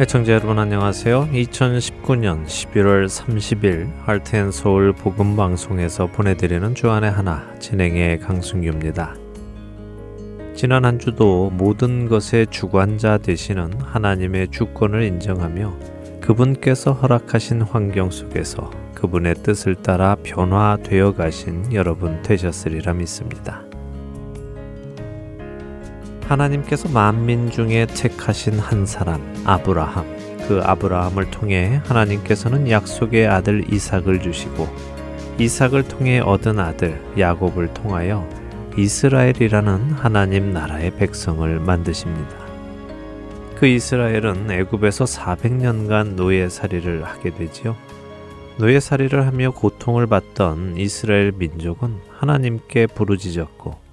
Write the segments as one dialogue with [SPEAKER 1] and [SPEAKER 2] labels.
[SPEAKER 1] 애청자 여러분 안녕하세요. 2019년 11월 30일 할텐 서울 복음 방송에서 보내드리는 주안의 하나 진행의 강승규입니다. 지난 한 주도 모든 것의 주관자 되시는 하나님의 주권을 인정하며 그분께서 허락하신 환경 속에서 그분의 뜻을 따라 변화되어 가신 여러분 되셨으리라 믿습니다. 하나님께서 만민 중에 택하신 한 사람, 아브라함. 그 아브라함을 통해 하나님께서는 약속의 아들 이삭을 주시고 이삭을 통해 얻은 아들 야곱을 통하여 이스라엘이라는 하나님 나라의 백성을 만드십니다. 그 이스라엘은 애굽에서 400년간 노예살이를 하게 되지요. 노예살이를 하며 고통을 받던 이스라엘 민족은 하나님께 부르짖었고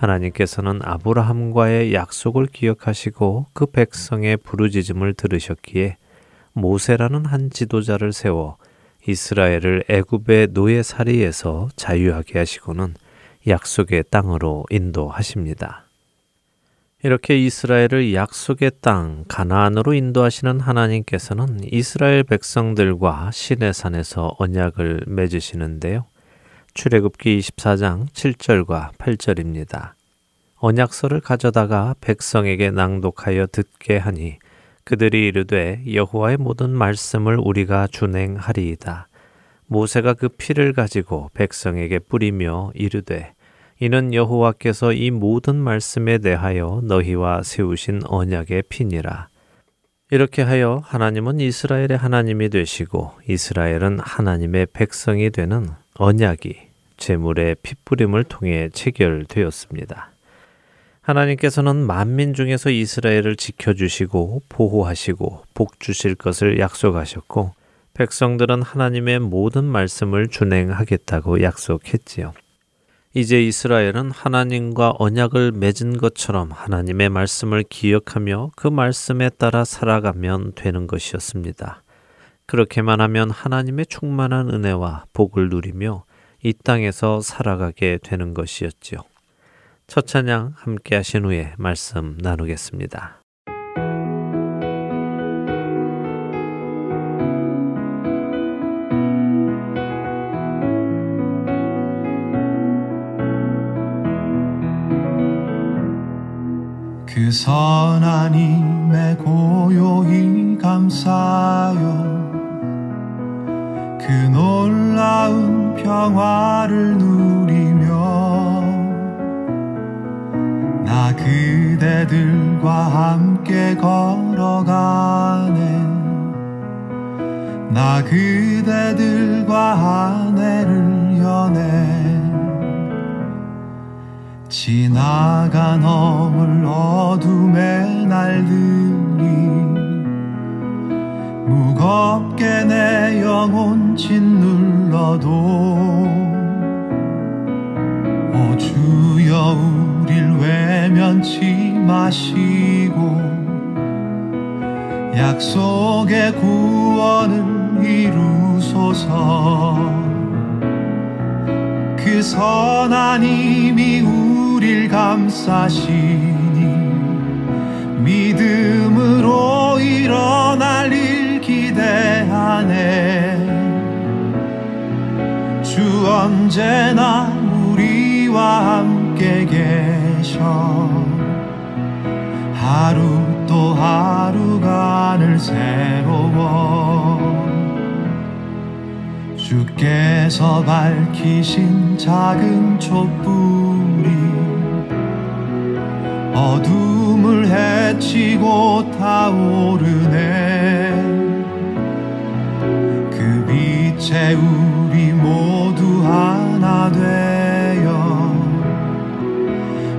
[SPEAKER 1] 하나님께서는 아브라함과의 약속을 기억하시고 그 백성의 부르짖음을 들으셨기에 모세라는 한 지도자를 세워 이스라엘을 애굽의 노예살이에서 자유하게 하시고는 약속의 땅으로 인도하십니다. 이렇게 이스라엘을 약속의 땅 가나안으로 인도하시는 하나님께서는 이스라엘 백성들과 시내 산에서 언약을 맺으시는데요. 출애굽기 24장 7절과 8절입니다. 언약서를 가져다가 백성에게 낭독하여 듣게 하니 그들이 이르되 여호와의 모든 말씀을 우리가 준행하리이다. 모세가 그 피를 가지고 백성에게 뿌리며 이르되 이는 여호와께서 이 모든 말씀에 대하여 너희와 세우신 언약의 피니라. 이렇게 하여 하나님은 이스라엘의 하나님이 되시고 이스라엘은 하나님의 백성이 되는 언약이 제물의 핏부림을 통해 체결되었습니다. 하나님께서는 만민 중에서 이스라엘을 지켜주시고 보호하시고 복 주실 것을 약속하셨고 백성들은 하나님의 모든 말씀을 준행하겠다고 약속했지요. 이제 이스라엘은 하나님과 언약을 맺은 것처럼 하나님의 말씀을 기억하며 그 말씀에 따라 살아가면 되는 것이었습니다. 그렇게만 하면 하나님의 충만한 은혜와 복을 누리며 이 땅에서 살아가게 되는 것이었지요. 첫 찬양 함께 하신 후에 말씀 나누겠습니다.
[SPEAKER 2] 그 선한 힘에 고요히 감사요 그 놀라운 평화를 누리며 나 그대들과 함께 걸어가네. 나 그대들과 아내를 연해 지나간 어물 어둠의 날들이 무겁게 내 영혼 짓눌러도 오 주여 우릴 외면치 마시고 약속의 구원을 이루소서. 그 선한 힘이 우릴 감싸시니 믿음으로 일어날 일 기대하네 주 언제나 우리와 함께 계셔. 하루 또 하루가 늘 새로워. 주께서 밝히신 작은 촛불이 어둠을 헤치고 타오르네 빛에 우리 모두 하나 되어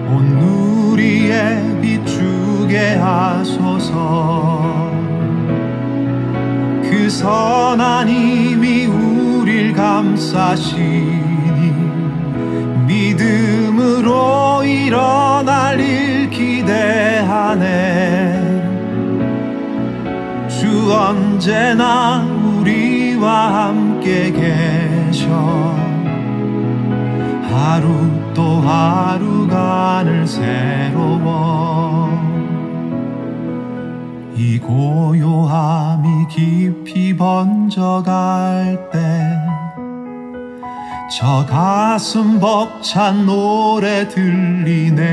[SPEAKER 2] 온 누리에 비추게 하소서. 그 선한 힘이 우릴 감싸시니 믿음으로 일어날 일 기대하네. 주 언제나 우리와 함께 계셔. 하루 또 하루가 늘 새로워. 이 고요함이 깊이 번져갈 때 저 가슴 벅찬 노래 들리네.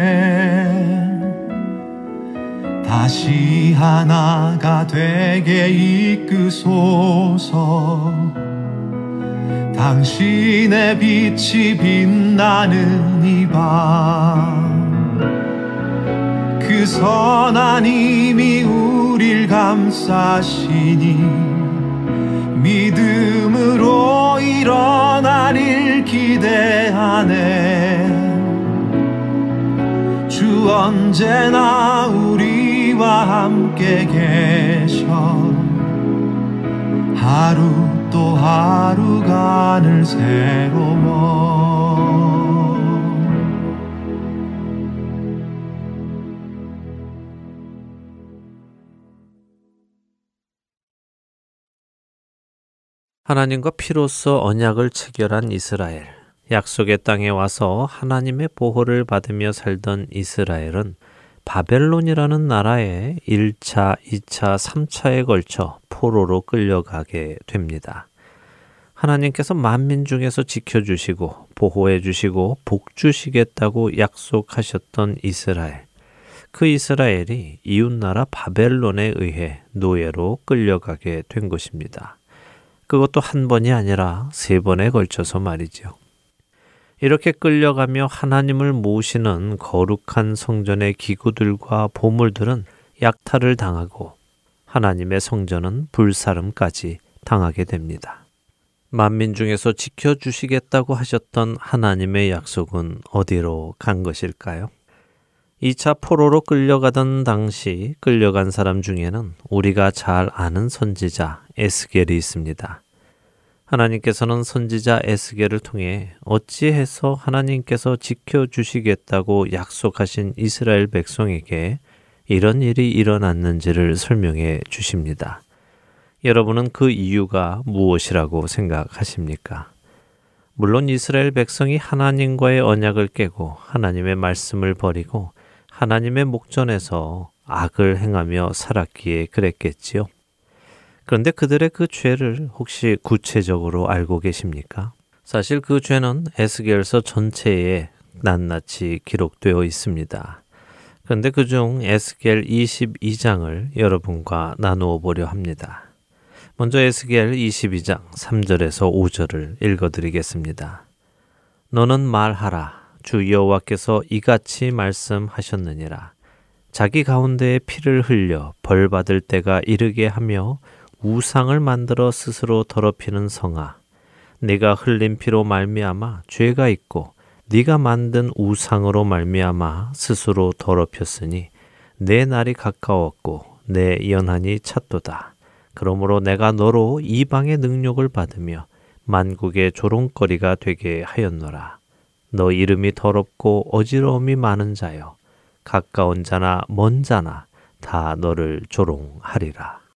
[SPEAKER 2] 다시 하나가 되게 이끄소서 당신의 빛이 빛나는 이밤그 선한 힘이 우릴 감싸시니 믿음으로 일어나릴 기대하네. 주 언제나 우리와 함께 계셔. 하루 또 하루가 늘 새로워
[SPEAKER 1] 하나님과 피로써 언약을 체결한 이스라엘. 약속의 땅에 와서 하나님의 보호를 받으며 살던 이스라엘은 바벨론이라는 나라에 1차, 2차, 3차에 걸쳐 포로로 끌려가게 됩니다. 하나님께서 만민 중에서 지켜주시고 보호해 주시고 복 주시겠다고 약속하셨던 이스라엘. 그 이스라엘이 이웃나라 바벨론에 의해 노예로 끌려가게 된 것입니다. 그것도 한 번이 아니라 세 번에 걸쳐서 말이죠. 이렇게 끌려가며 하나님을 모시는 거룩한 성전의 기구들과 보물들은 약탈을 당하고 하나님의 성전은 불사름까지 당하게 됩니다. 만민 중에서 지켜주시겠다고 하셨던 하나님의 약속은 어디로 간 것일까요? 2차 포로로 끌려가던 당시 끌려간 사람 중에는 우리가 잘 아는 선지자 에스겔이 있습니다. 하나님께서는 선지자 에스겔을 통해 어찌해서 하나님께서 지켜 주시겠다고 약속하신 이스라엘 백성에게 이런 일이 일어났는지를 설명해 주십니다. 여러분은 그 이유가 무엇이라고 생각하십니까? 물론 이스라엘 백성이 하나님과의 언약을 깨고 하나님의 말씀을 버리고 하나님의 목전에서 악을 행하며 살았기에 그랬겠지요. 그런데 그들의 그 죄를 혹시 구체적으로 알고 계십니까? 사실 그 죄는 에스겔서 전체에 낱낱이 기록되어 있습니다. 그런데 그중 에스겔 22장을 여러분과 나누어 보려 합니다. 먼저 에스겔 22장 3절에서 5절을 읽어 드리겠습니다. 너는 말하라 주 여호와께서 이같이 말씀하셨느니라 자기 가운데에 피를 흘려 벌 받을 때가 이르게 하며 우상을 만들어 스스로 더럽히는 성아. 네가 흘린 피로 말미암아 죄가 있고 네가 만든 우상으로 말미암아 스스로 더럽혔으니 내 날이 가까웠고 내 연한이 찼도다. 그러므로 내가 너로 이방의 능력을 받으며 만국의 조롱거리가 되게 하였노라. 너 이름이 더럽고 어지러움이 많은 자여 가까운 자나 먼 자나 다 너를 조롱하리라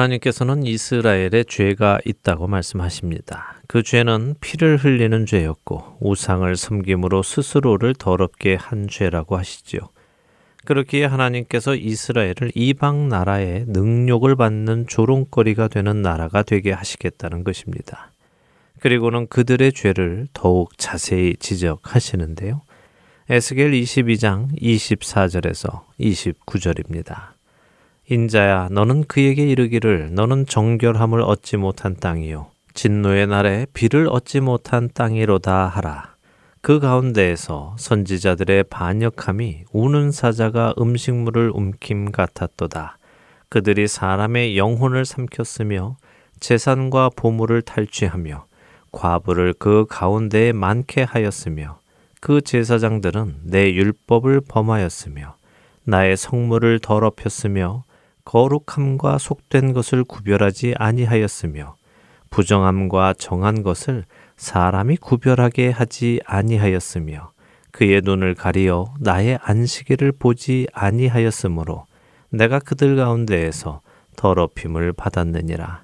[SPEAKER 1] 하나님께서는 이스라엘에 죄가 있다고 말씀하십니다. 그 죄는 피를 흘리는 죄였고 우상을 섬김으로 스스로를 더럽게 한 죄라고 하시지요. 그렇기에 하나님께서 이스라엘을 이방 나라의 능욕을 받는 조롱거리가 되는 나라가 되게 하시겠다는 것입니다. 그리고는 그들의 죄를 더욱 자세히 지적하시는데요. 에스겔 22장 24절에서 29절입니다. 인자야 너는 그에게 이르기를 너는 정결함을 얻지 못한 땅이요. 진노의 날에 비를 얻지 못한 땅이로다 하라. 그 가운데에서 선지자들의 반역함이 우는 사자가 음식물을 움킴 같았도다. 그들이 사람의 영혼을 삼켰으며 재산과 보물을 탈취하며 과부를 그 가운데에 많게 하였으며 그 제사장들은 내 율법을 범하였으며 나의 성물을 더럽혔으며 거룩함과 속된 것을 구별하지 아니하였으며 부정함과 정한 것을 사람이 구별하게 하지 아니하였으며 그의 눈을 가리어 나의 안식일을 보지 아니하였으므로 내가 그들 가운데에서 더럽힘을 받았느니라.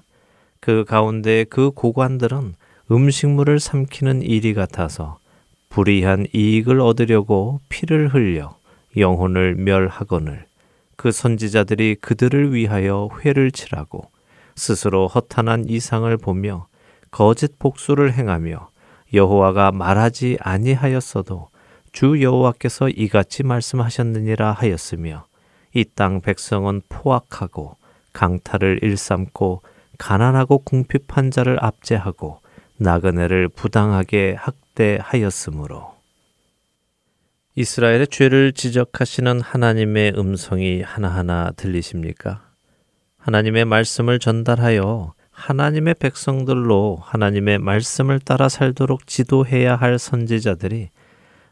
[SPEAKER 1] 그 가운데 그 고관들은 음식물을 삼키는 일이 같아서 불의한 이익을 얻으려고 피를 흘려 영혼을 멸하거늘 그 선지자들이 그들을 위하여 회를 치라고 스스로 허탄한 이상을 보며 거짓 복수를 행하며 여호와가 말하지 아니하였어도 주 여호와께서 이같이 말씀하셨느니라 하였으며 이 땅 백성은 포악하고 강탈을 일삼고 가난하고 궁핍한 자를 압제하고 나그네를 부당하게 학대하였으므로 이스라엘의 죄를 지적하시는 하나님의 음성이 하나하나 들리십니까? 하나님의 말씀을 전달하여 하나님의 백성들로 하나님의 말씀을 따라 살도록 지도해야 할 선지자들이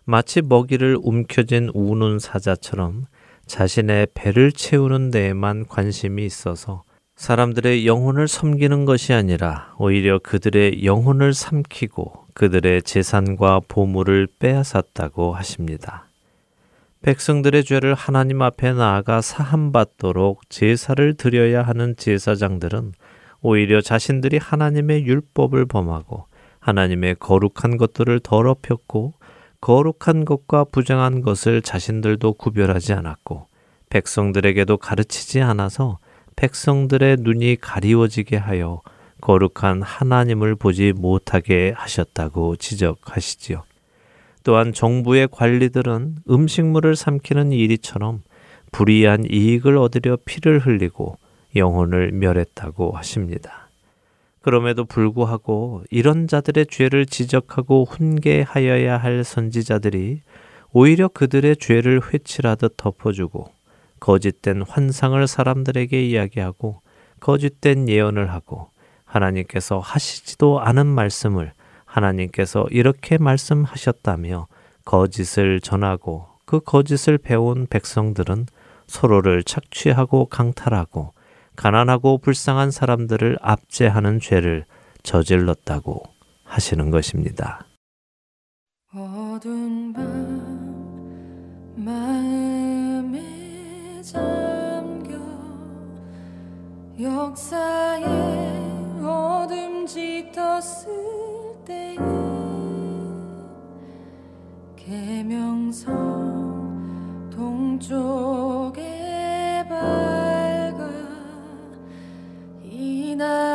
[SPEAKER 1] 마치 먹이를 움켜쥔 우는 사자처럼 자신의 배를 채우는 데에만 관심이 있어서 사람들의 영혼을 섬기는 것이 아니라 오히려 그들의 영혼을 삼키고 그들의 재산과 보물을 빼앗았다고 하십니다. 백성들의 죄를 하나님 앞에 나아가 사함받도록 제사를 드려야 하는 제사장들은 오히려 자신들이 하나님의 율법을 범하고 하나님의 거룩한 것들을 더럽혔고 거룩한 것과 부정한 것을 자신들도 구별하지 않았고 백성들에게도 가르치지 않아서 백성들의 눈이 가리워지게 하여 거룩한 하나님을 보지 못하게 하셨다고 지적하시지요. 또한 정부의 관리들은 음식물을 삼키는 일이처럼 불이한 이익을 얻으려 피를 흘리고 영혼을 멸했다고 하십니다. 그럼에도 불구하고 이런 자들의 죄를 지적하고 훈계하여야 할 선지자들이 오히려 그들의 죄를 회칠하듯 덮어주고 거짓된 환상을 사람들에게 이야기하고 거짓된 예언을 하고 하나님께서 하시지도 않은 말씀을 하나님께서 이렇게 말씀하셨다며 거짓을 전하고 그 거짓을 배운 백성들은 서로를 착취하고 강탈하고 가난하고 불쌍한 사람들을 압제하는 죄를 저질렀다고 하시는 것입니다. 어두운 밤 마음에 잠겨 역사에 짙었을 때에 계명성 동쪽에 밝아 이나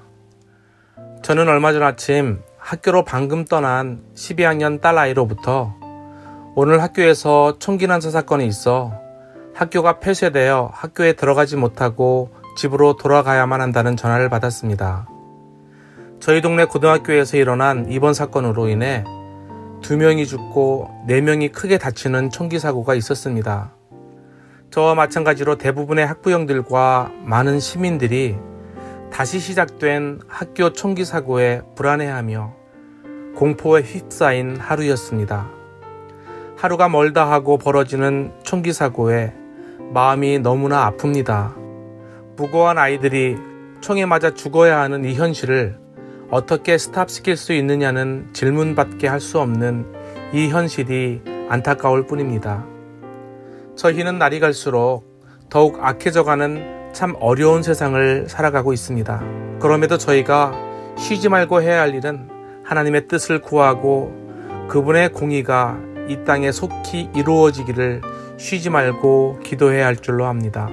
[SPEAKER 3] 저는 얼마 전 아침 학교로 방금 떠난 12학년 딸 아이로부터 오늘 학교에서 총기 난사 사건이 있어 학교가 폐쇄되어 학교에 들어가지 못하고 집으로 돌아가야만 한다는 전화를 받았습니다. 저희 동네 고등학교에서 일어난 이번 사건으로 인해 두 명이 죽고 네 명이 크게 다치는 총기 사고가 있었습니다. 저와 마찬가지로 대부분의 학부형들과 많은 시민들이 다시 시작된 학교 총기 사고에 불안해하며 공포에 휩싸인 하루였습니다. 하루가 멀다 하고 벌어지는 총기 사고에 마음이 너무나 아픕니다. 무고한 아이들이 총에 맞아 죽어야 하는 이 현실을 어떻게 스탑시킬 수 있느냐는 질문받게 할수 없는 이 현실이 안타까울 뿐입니다. 저희는 날이 갈수록 더욱 악해져가는 참 어려운 세상을 살아가고 있습니다. 그럼에도 저희가 쉬지 말고 해야 할 일은 하나님의 뜻을 구하고 그분의 공의가 이 땅에 속히 이루어지기를 쉬지 말고 기도해야 할 줄로 압니다.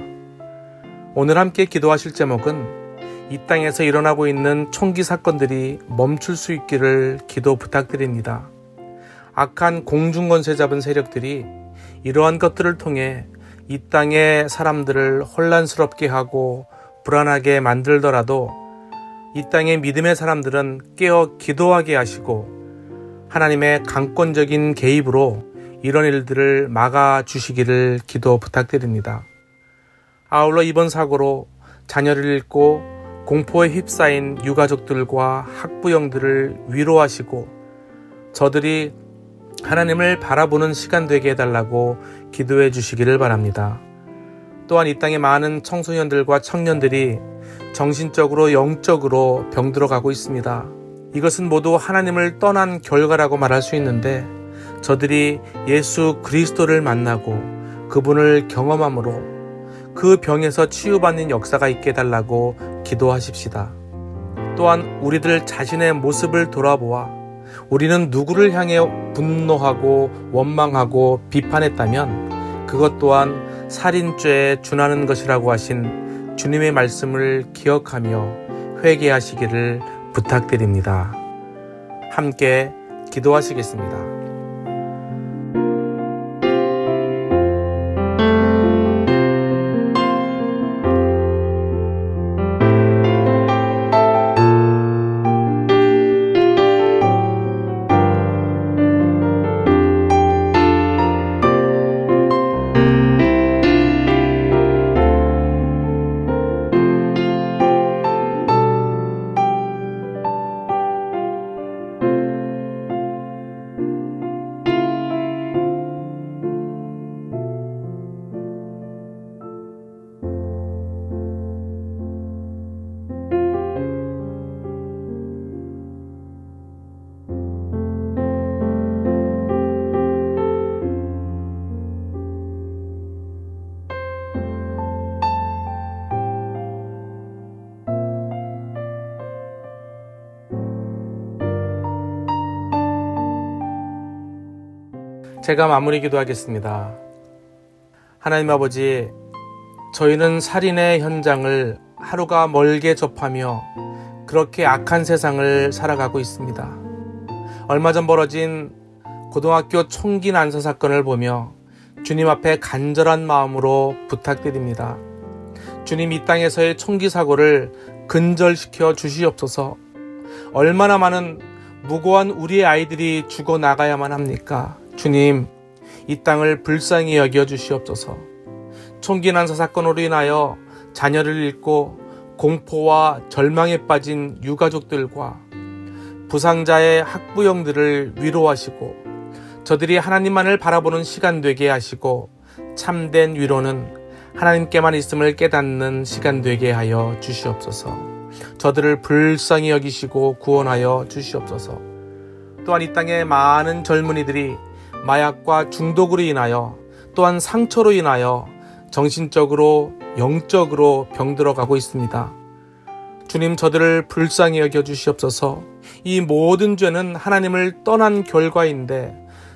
[SPEAKER 3] 오늘 함께 기도하실 제목은 이 땅에서 일어나고 있는 총기 사건들이 멈출 수 있기를 기도 부탁드립니다. 악한 공중권세 잡은 세력들이 이러한 것들을 통해 이 땅의 사람들을 혼란스럽게 하고 불안하게 만들더라도 이 땅의 믿음의 사람들은 깨어 기도하게 하시고 하나님의 강권적인 개입으로 이런 일들을 막아 주시기를 기도 부탁드립니다. 아울러 이번 사고로 자녀를 잃고 공포에 휩싸인 유가족들과 학부형들을 위로하시고 저들이 하나님을 바라보는 시간 되게 해달라고 기도해 주시기를 바랍니다. 또한 이 땅의 많은 청소년들과 청년들이 정신적으로 영적으로 병들어 가고 있습니다. 이것은 모두 하나님을 떠난 결과라고 말할 수 있는데 저들이 예수 그리스도를 만나고 그분을 경험함으로 그 병에서 치유받는 역사가 있게 달라고 기도하십시다. 또한 우리들 자신의 모습을 돌아보아 우리는 누구를 향해 분노하고 원망하고 비판했다면 그것 또한 살인죄에 준하는 것이라고 하신 주님의 말씀을 기억하며 회개하시기를 부탁드립니다. 함께 기도하시겠습니다. 제가 마무리 기도하겠습니다. 하나님 아버지, 저희는 살인의 현장을 하루가 멀게 접하며 그렇게 악한 세상을 살아가고 있습니다. 얼마 전 벌어진 고등학교 총기 난사 사건을 보며 주님 앞에 간절한 마음으로 부탁드립니다. 주님 이 땅에서의 총기 사고를 근절시켜 주시옵소서. 얼마나 많은 무고한 우리의 아이들이 죽어 나가야만 합니까? 주님, 이 땅을 불쌍히 여겨 주시옵소서. 총기 난사 사건으로 인하여 자녀를 잃고 공포와 절망에 빠진 유가족들과 부상자의 학부형들을 위로하시고 저들이 하나님만을 바라보는 시간 되게 하시고 참된 위로는 하나님께만 있음을 깨닫는 시간 되게 하여 주시옵소서. 저들을 불쌍히 여기시고 구원하여 주시옵소서. 또한 이 땅에 많은 젊은이들이 마약과 중독으로 인하여 또한 상처로 인하여 정신적으로 영적으로 병들어 가고 있습니다. 주님 저들을 불쌍히 여겨 주시옵소서. 이 모든 죄는 하나님을 떠난 결과인데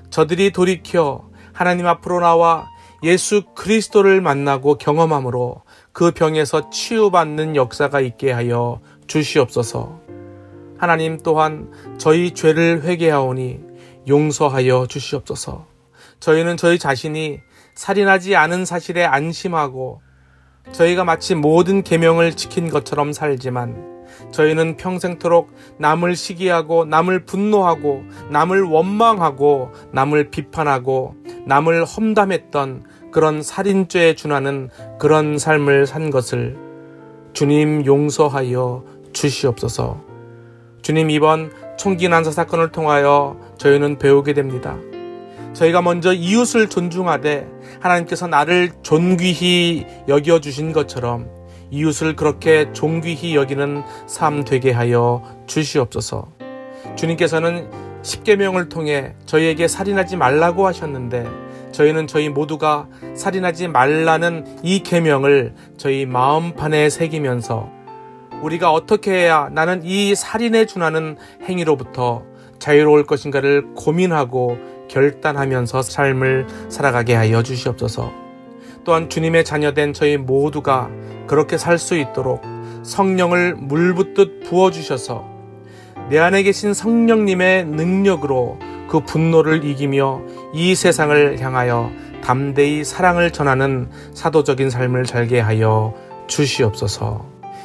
[SPEAKER 3] 저들이 돌이켜 하나님 앞으로 나와 예수 그리스도를 만나고 경험함으로 그 병에서 치유받는 역사가 있게 하여 주시옵소서. 하나님 또한 저희 죄를 회개하오니 용서하여 주시옵소서. 저희는 저희 자신이 살인하지 않은 사실에 안심하고 저희가 마치 모든 계명을 지킨 것처럼 살지만 저희는 평생토록 남을 시기하고 남을 분노하고 남을 원망하고 남을 비판하고 남을 험담했던 그런 살인죄에 준하는 그런 삶을 산 것을 주님 용서하여 주시옵소서. 주님 이번 총기 난사 사건을 통하여 저희는 배우게 됩니다. 저희가 먼저 이웃을 존중하되 하나님께서 나를 존귀히 여겨 주신 것처럼 이웃을 그렇게 존귀히 여기는 삶 되게 하여 주시옵소서. 주님께서는 십계명을 통해 저희에게 살인하지 말라고 하셨는데 저희는 저희 모두가 살인하지 말라는 이 계명을 저희 마음판에 새기면서 우리가 어떻게 해야 나는 이 살인에 준하는 행위로부터 자유로울 것인가를 고민하고 결단하면서 삶을 살아가게 하여 주시옵소서. 또한 주님의 자녀된 저희 모두가 그렇게 살 수 있도록 성령을 물붓듯 부어주셔서 내 안에 계신 성령님의 능력으로 그 분노를 이기며 이 세상을 향하여 담대히 사랑을 전하는 사도적인 삶을 살게 하여 주시옵소서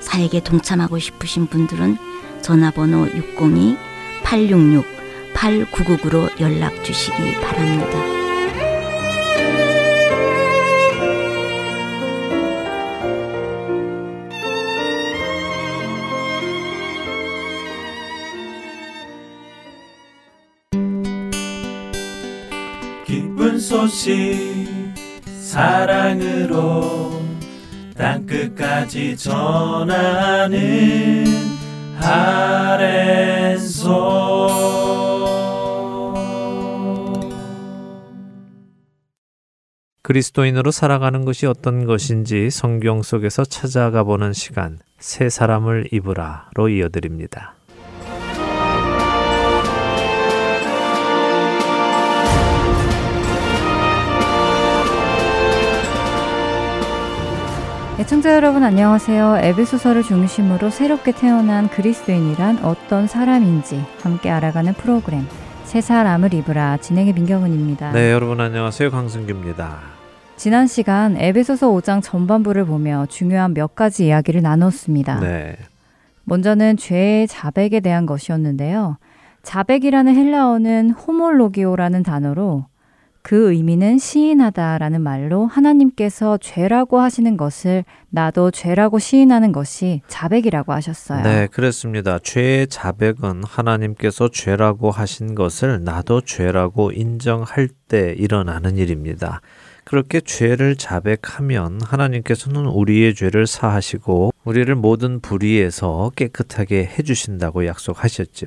[SPEAKER 4] 사역에 동참하고 싶으신 분들은 전화번호 602-866-8999로 연락 주시기 바랍니다.
[SPEAKER 2] 소식 사랑으로 땅끝까지 전하는 아랜소
[SPEAKER 1] 그리스도인으로 살아가는 것이 어떤 것인지 성경 속에서 찾아가 보는 시간 새 사람을 입으라로 이어드립니다.
[SPEAKER 5] 애청자 여러분 안녕하세요. 에베소서를 중심으로 새롭게 태어난 그리스도인이란 어떤 사람인지 함께 알아가는 프로그램 새 사람을 입으라 진행의 민경은입니다.
[SPEAKER 1] 네, 여러분 안녕하세요. 강승규입니다.
[SPEAKER 5] 지난 시간 에베소서 5장 전반부를 보며 중요한 몇 가지 이야기를 나눴습니다.
[SPEAKER 1] 네.
[SPEAKER 5] 먼저는 죄의 자백에 대한 것이었는데요. 자백이라는 헬라어는 호몰로기오라는 단어로 그 의미는 시인하다라는 말로 하나님께서 죄라고 하시는 것을 나도 죄라고 시인하는 것이 자백이라고 하셨어요.
[SPEAKER 1] 네, 그렇습니다. 죄의 자백은 하나님께서 죄라고 하신 것을 나도 죄라고 인정할 때 일어나는 일입니다. 그렇게 죄를 자백하면 하나님께서는 우리의 죄를 사하시고 우리를 모든 불의에서 깨끗하게 해주신다고 약속하셨죠.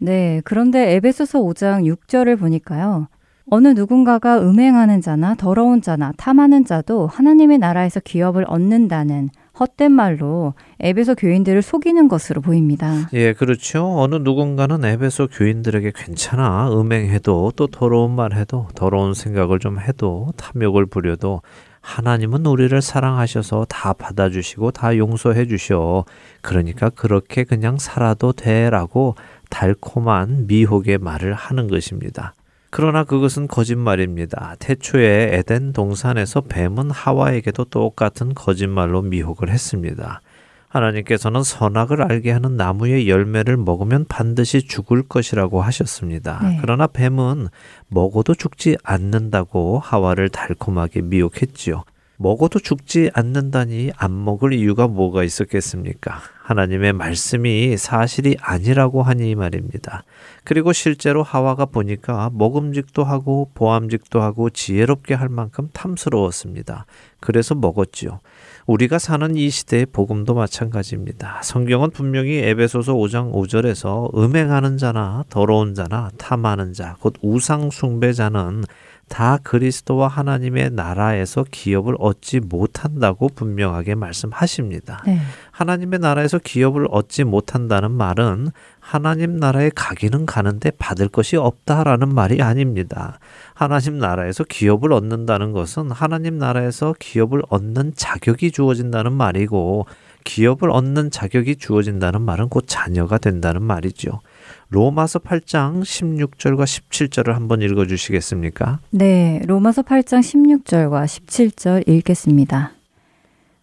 [SPEAKER 5] 네, 그런데 에베소서 5장 6절을 보니까요. 어느 누군가가 음행하는 자나 더러운 자나 탐하는 자도 하나님의 나라에서 기업을 얻는다는 헛된 말로 에베소 교인들을 속이는 것으로 보입니다.
[SPEAKER 1] 예, 그렇죠. 어느 누군가는 에베소 교인들에게 괜찮아. 음행해도 또 더러운 말 해도 더러운 생각을 좀 해도 탐욕을 부려도 하나님은 우리를 사랑하셔서 다 받아주시고 다 용서해 주셔. 그러니까 그렇게 그냥 살아도 돼라고 달콤한 미혹의 말을 하는 것입니다. 그러나 그것은 거짓말입니다. 태초에 에덴 동산에서 뱀은 하와에게도 똑같은 거짓말로 미혹을 했습니다. 하나님께서는 선악을 알게 하는 나무의 열매를 먹으면 반드시 죽을 것이라고 하셨습니다.
[SPEAKER 5] 네.
[SPEAKER 1] 그러나 뱀은 먹어도 죽지 않는다고 하와를 달콤하게 미혹했지요. 먹어도 죽지 않는다니 안 먹을 이유가 뭐가 있었겠습니까? 하나님의 말씀이 사실이 아니라고 하니 말입니다. 그리고 실제로 하와가 보니까 먹음직도 하고 보암직도 하고 지혜롭게 할 만큼 탐스러웠습니다. 그래서 먹었지요. 우리가 사는 이 시대의 복음도 마찬가지입니다. 성경은 분명히 에베소서 5장 5절에서 음행하는 자나 더러운 자나 탐하는 자, 곧 우상 숭배자는 다 그리스도와 하나님의 나라에서 기업을 얻지 못한다고 분명하게 말씀하십니다.
[SPEAKER 5] 네.
[SPEAKER 1] 하나님의 나라에서 기업을 얻지 못한다는 말은 하나님 나라에 가기는 가는데 받을 것이 없다라는 말이 아닙니다. 하나님 나라에서 기업을 얻는다는 것은 하나님 나라에서 기업을 얻는 자격이 주어진다는 말이고 기업을 얻는 자격이 주어진다는 말은 곧 자녀가 된다는 말이죠. 로마서 8장 16절과 17절을 한번 읽어 주시겠습니까?
[SPEAKER 5] 네, 로마서 8장 16절과 17절 읽겠습니다.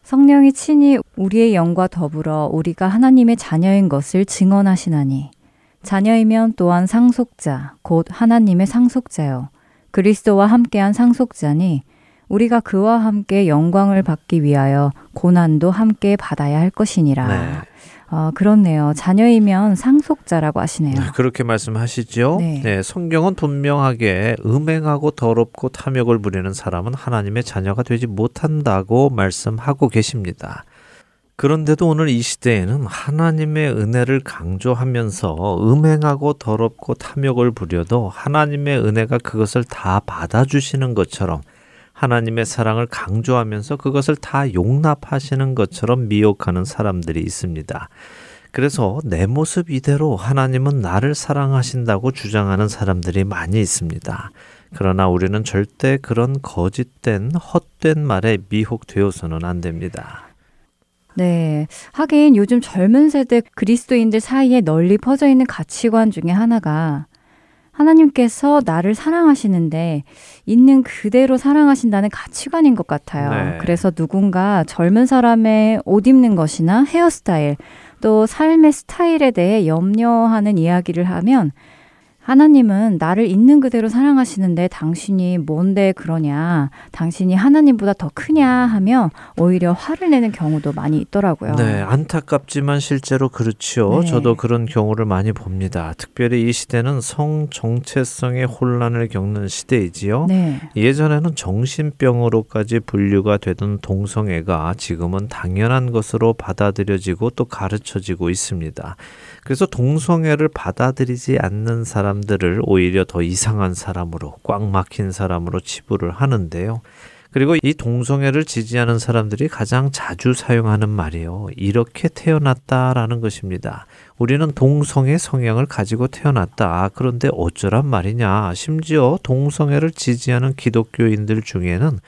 [SPEAKER 5] 성령이 친히 우리의 영과 더불어 우리가 하나님의 자녀인 것을 증언하시나니 자녀이면 또한 상속자 곧 하나님의 상속자요 그리스도와 함께한 상속자니 우리가 그와 함께 영광을 받기 위하여 고난도 함께 받아야 할 것이니라.
[SPEAKER 1] 네.
[SPEAKER 5] 아, 그렇네요. 자녀이면 상속자라고 하시네요.
[SPEAKER 1] 그렇게 말씀하시죠.
[SPEAKER 5] 네.
[SPEAKER 1] 네, 성경은 분명하게 음행하고 더럽고 탐욕을 부리는 사람은 하나님의 자녀가 되지 못한다고 말씀하고 계십니다. 그런데도 오늘 이 시대에는 하나님의 은혜를 강조하면서 음행하고 더럽고 탐욕을 부려도 하나님의 은혜가 그것을 다 받아주시는 것처럼 하나님의 사랑을 강조하면서 그것을 다 용납하시는 것처럼 미혹하는 사람들이 있습니다. 그래서 내 모습 이대로 하나님은 나를 사랑하신다고 주장하는 사람들이 많이 있습니다. 그러나 우리는 절대 그런 거짓된 헛된 말에 미혹되어서는 안 됩니다.
[SPEAKER 5] 네. 하긴 요즘 젊은 세대 그리스도인들 사이에 널리 퍼져 있는 가치관 중에 하나가 하나님께서 나를 사랑하시는데 있는 그대로 사랑하신다는 가치관인 것 같아요.
[SPEAKER 1] 네.
[SPEAKER 5] 그래서 누군가 젊은 사람의 옷 입는 것이나 헤어스타일 또 삶의 스타일에 대해 염려하는 이야기를 하면 하나님은 나를 있는 그대로 사랑하시는데 당신이 뭔데 그러냐, 당신이 하나님보다 더 크냐 하며 오히려 화를 내는 경우도 많이 있더라고요.
[SPEAKER 1] 네, 안타깝지만 실제로 그렇죠.
[SPEAKER 5] 네.
[SPEAKER 1] 저도 그런 경우를 많이 봅니다. 특별히 이 시대는 성 정체성의 혼란을 겪는 시대이지요.
[SPEAKER 5] 네.
[SPEAKER 1] 예전에는 정신병으로까지 분류가 되던 동성애가 지금은 당연한 것으로 받아들여지고 또 가르쳐지고 있습니다. 그래서 동성애를 받아들이지 않는 사람들을 오히려 더 이상한 사람으로 꽉 막힌 사람으로 치부를 하는데요. 그리고 이 동성애를 지지하는 사람들이 가장 자주 사용하는 말이요. 이렇게 태어났다라는 것입니다. 우리는 동성애 성향을 가지고 태어났다. 아, 그런데 어쩌란 말이냐. 심지어 동성애를 지지하는 기독교인들 중에는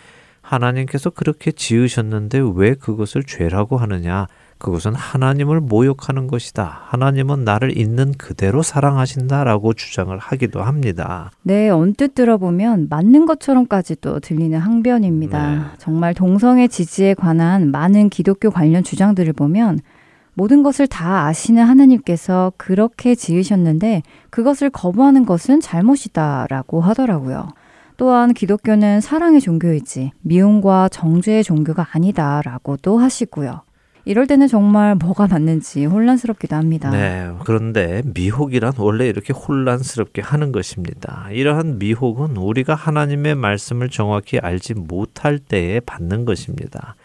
[SPEAKER 1] 하나님께서 그렇게 지으셨는데 왜 그것을 죄라고 하느냐. 그것은 하나님을 모욕하는 것이다. 하나님은 나를 있는 그대로 사랑하신다라고 주장을 하기도 합니다.
[SPEAKER 5] 네, 언뜻 들어보면 맞는 것처럼까지도 들리는 항변입니다.
[SPEAKER 1] 네.
[SPEAKER 5] 정말 동성애 지지에 관한 많은 기독교 관련 주장들을 보면 모든 것을 다 아시는 하나님께서 그렇게 지으셨는데 그것을 거부하는 것은 잘못이다라고 하더라고요. 또한 기독교는 사랑의 종교이지 미움과 정죄의 종교가 아니다라고도 하시고요. 이럴 때는 정말 뭐가 맞는지 혼란스럽기도 합니다.
[SPEAKER 1] 네. 그런데 미혹이란 원래 이렇게 혼란스럽게 하는 것입니다. 이러한 미혹은 우리가 하나님의 말씀을 정확히 알지 못할 때에 받는 것입니다.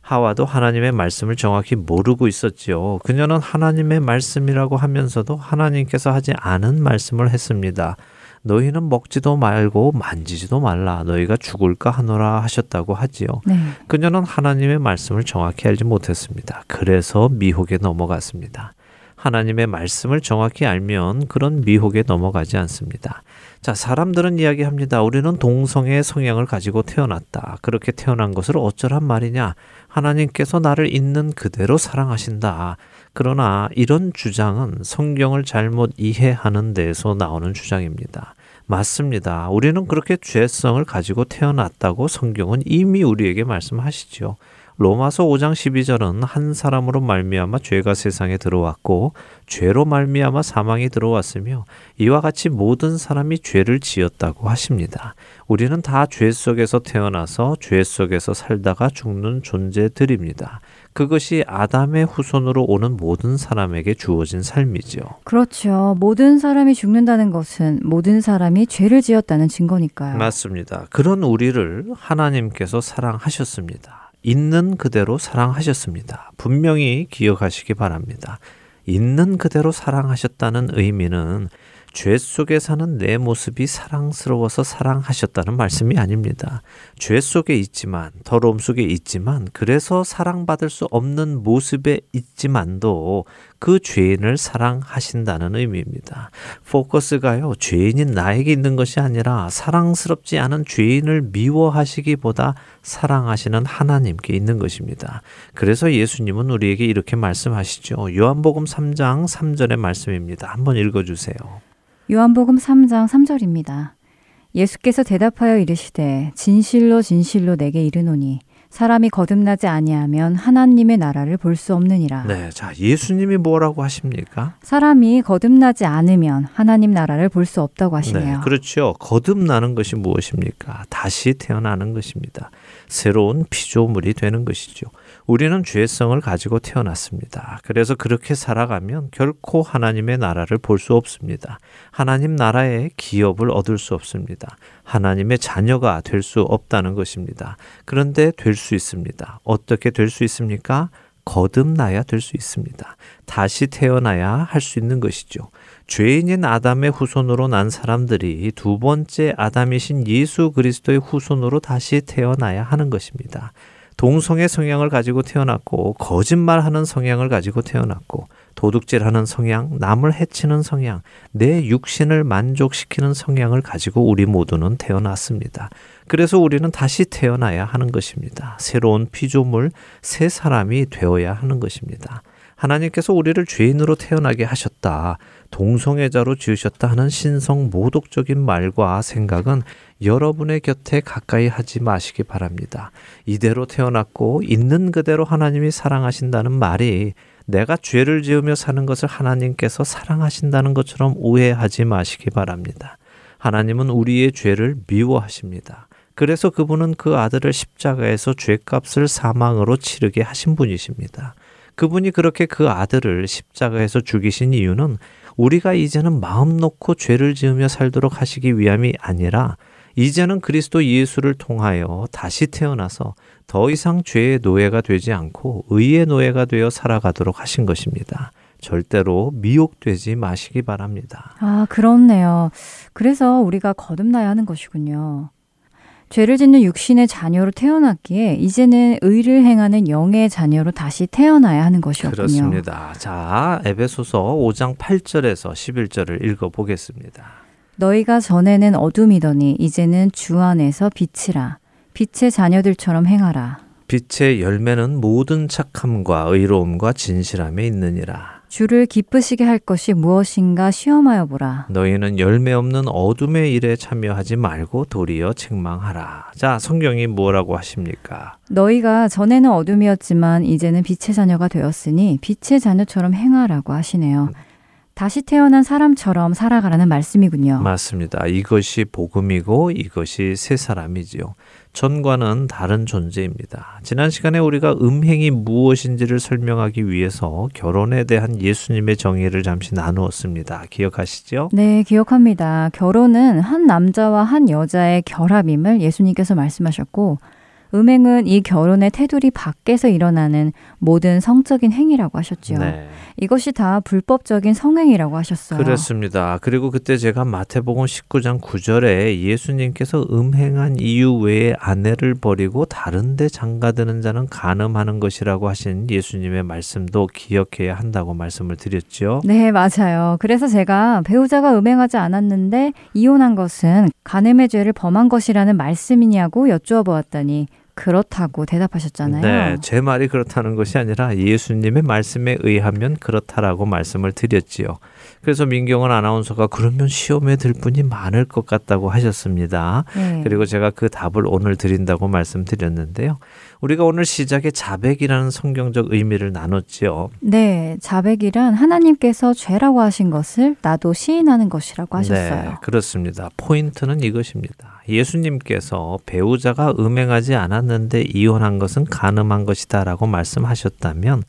[SPEAKER 1] 하와도 하나님의 말씀을 정확히 모르고 있었지요. 그녀는 하나님의 말씀이라고 하면서도 하나님께서 하지 않은 말씀을 했습니다. 너희는 먹지도 말고 만지지도 말라. 너희가 죽을까 하노라 하셨다고 하지요.
[SPEAKER 5] 네.
[SPEAKER 1] 그녀는 하나님의 말씀을 정확히 알지 못했습니다. 그래서 미혹에 넘어갔습니다. 하나님의 말씀을 정확히 알면 그런 미혹에 넘어가지 않습니다. 자, 사람들은 이야기합니다. 우리는 동성애의 성향을 가지고 태어났다. 그렇게 태어난 것을 어쩌란 말이냐? 하나님께서 나를 있는 그대로 사랑하신다. 그러나 이런 주장은 성경을 잘못 이해하는 데에서 나오는 주장입니다. 맞습니다. 우리는 그렇게 죄성을 가지고 태어났다고 성경은 이미 우리에게 말씀하시죠. 로마서 5장 12절은 한 사람으로 말미암아 죄가 세상에 들어왔고 죄로 말미암아 사망이 들어왔으며 이와 같이 모든 사람이 죄를 지었다고 하십니다. 우리는 다 죄 속에서 태어나서 죄 속에서 살다가 죽는 존재들입니다. 그것이 아담의 후손으로 오는 모든 사람에게 주어진 삶이죠.
[SPEAKER 5] 그렇죠. 모든 사람이 죽는다는 것은 모든 사람이 죄를 지었다는 증거니까요.
[SPEAKER 1] 맞습니다. 그런 우리를 하나님께서 사랑하셨습니다. 있는 그대로 사랑하셨습니다. 분명히 기억하시기 바랍니다. 있는 그대로 사랑하셨다는 의미는 죄 속에 사는 내 모습이 사랑스러워서 사랑하셨다는 말씀이 아닙니다. 죄 속에 있지만, 더러움 속에 있지만, 그래서 사랑받을 수 없는 모습에 있지만도 그 죄인을 사랑하신다는 의미입니다. 포커스가요, 죄인인 나에게 있는 것이 아니라 사랑스럽지 않은 죄인을 미워하시기보다 사랑하시는 하나님께 있는 것입니다. 그래서 예수님은 우리에게 이렇게 말씀하시죠. 요한복음 3장 3절의 말씀입니다. 한번 읽어주세요.
[SPEAKER 5] 요한복음 3장 3절입니다. 예수께서 대답하여 이르시되 진실로 진실로 내게 이르노니 사람이 거듭나지 아니하면 하나님의 나라를 볼 수 없느니라.
[SPEAKER 1] 네, 자 예수님이 뭐라고 하십니까?
[SPEAKER 5] 사람이 거듭나지 않으면 하나님 나라를 볼 수 없다고 하시네요.
[SPEAKER 1] 네, 그렇죠. 거듭나는 것이 무엇입니까? 다시 태어나는 것입니다. 새로운 피조물이 되는 것이죠. 우리는 죄성을 가지고 태어났습니다. 그래서 그렇게 살아가면 결코 하나님의 나라를 볼 수 없습니다. 하나님 나라의 기업을 얻을 수 없습니다. 하나님의 자녀가 될 수 없다는 것입니다. 그런데 될 수 있습니다. 어떻게 될 수 있습니까? 거듭나야 될 수 있습니다. 다시 태어나야 할 수 있는 것이죠. 죄인인 아담의 후손으로 난 사람들이 두 번째 아담이신 예수 그리스도의 후손으로 다시 태어나야 하는 것입니다. 동성의 성향을 가지고 태어났고 거짓말하는 성향을 가지고 태어났고 도둑질하는 성향, 남을 해치는 성향, 내 육신을 만족시키는 성향을 가지고 우리 모두는 태어났습니다. 그래서 우리는 다시 태어나야 하는 것입니다. 새로운 피조물, 새 사람이 되어야 하는 것입니다. 하나님께서 우리를 죄인으로 태어나게 하셨다. 동성애자로 지으셨다 하는 신성 모독적인 말과 생각은 여러분의 곁에 가까이 하지 마시기 바랍니다. 이대로 태어났고 있는 그대로 하나님이 사랑하신다는 말이 내가 죄를 지으며 사는 것을 하나님께서 사랑하신다는 것처럼 오해하지 마시기 바랍니다. 하나님은 우리의 죄를 미워하십니다. 그래서 그분은 그 아들을 십자가에서 죄값을 사망으로 치르게 하신 분이십니다. 그분이 그렇게 그 아들을 십자가에서 죽이신 이유는 우리가 이제는 마음 놓고 죄를 지으며 살도록 하시기 위함이 아니라 이제는 그리스도 예수를 통하여 다시 태어나서 더 이상 죄의 노예가 되지 않고 의의 노예가 되어 살아가도록 하신 것입니다. 절대로 미혹되지 마시기 바랍니다.
[SPEAKER 5] 아, 그렇네요. 그래서 우리가 거듭나야 하는 것이군요. 죄를 짓는 육신의 자녀로 태어났기에 이제는 의를 행하는 영의 자녀로 다시 태어나야 하는 것이었군요.
[SPEAKER 1] 그렇습니다. 자, 에베소서 5장 8절에서 11절을 읽어 보겠습니다.
[SPEAKER 5] 너희가 전에는 어둠이더니 이제는 주 안에서 빛이라. 빛의 자녀들처럼 행하라.
[SPEAKER 1] 빛의 열매는 모든 착함과 의로움과 진실함에 있느니라.
[SPEAKER 5] 주를 기쁘시게 할 것이 무엇인가 시험하여 보라.
[SPEAKER 1] 너희는 열매 없는 어둠의 일에 참여하지 말고 도리어 책망하라. 자, 성경이 뭐라고 하십니까?
[SPEAKER 5] 너희가 전에는 어둠이었지만 이제는 빛의 자녀가 되었으니 빛의 자녀처럼 행하라고 하시네요. 다시 태어난 사람처럼 살아가라는 말씀이군요.
[SPEAKER 1] 맞습니다. 이것이 복음이고 이것이 새 사람이지요. 전과는 다른 존재입니다. 지난 시간에 우리가 음행이 무엇인지를 설명하기 위해서 결혼에 대한 예수님의 정의를 잠시 나누었습니다. 기억하시죠?
[SPEAKER 5] 네, 기억합니다. 결혼은 한 남자와 한 여자의 결합임을 예수님께서 말씀하셨고, 음행은 이 결혼의 테두리 밖에서 일어나는 모든 성적인 행위라고 하셨죠.
[SPEAKER 1] 네.
[SPEAKER 5] 이것이 다 불법적인 성행이라고 하셨어요.
[SPEAKER 1] 그렇습니다. 그리고 그때 제가 마태복음 19장 9절에 예수님께서 음행한 이유 외에 아내를 버리고 다른데 장가드는 자는 간음하는 것이라고 하신 예수님의 말씀도 기억해야 한다고 말씀을 드렸죠.
[SPEAKER 5] 네, 맞아요. 그래서 제가 배우자가 음행하지 않았는데 이혼한 것은 간음의 죄를 범한 것이라는 말씀이냐고 여쭈어 보았더니 그렇다고 대답하셨잖아요.
[SPEAKER 1] 네, 제 말이 그렇다는 것이 아니라 예수님의 말씀에 의하면 그렇다라고 말씀을 드렸지요. 그래서 민경원 아나운서가 그러면 시험에 들 분이 많을 것 같다고 하셨습니다.
[SPEAKER 5] 네.
[SPEAKER 1] 그리고 제가 그 답을 오늘 드린다고 말씀드렸는데요. 우리가 오늘 시작에 자백이라는 성경적 의미를 나눴지요.
[SPEAKER 5] 네, 자백이란 하나님께서 죄라고 하신 것을 나도 시인하는 것이라고 하셨어요.
[SPEAKER 1] 네, 그렇습니다. 포인트는 이것입니다. 예수님께서 배우자가 음행하지 않았는데 이혼한 것은 가늠한 것이다 라고 말씀하셨다면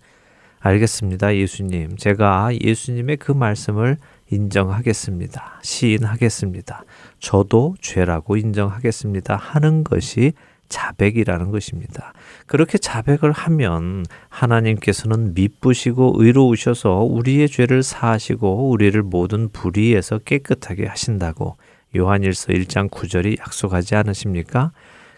[SPEAKER 1] 알겠습니다. 예수님. 제가 예수님의 그 말씀을 인정하겠습니다. 시인하겠습니다. 저도 죄라고 인정하겠습니다. 하는 것이 자백이라는 것입니다. 그렇게 자백을 하면 하나님께서는 미쁘시고 의로우셔서 우리의 죄를 사하시고 우리를 모든 불의에서 깨끗하게 하신다고 요한일서 1장 9절이 약속하지 않으십니까?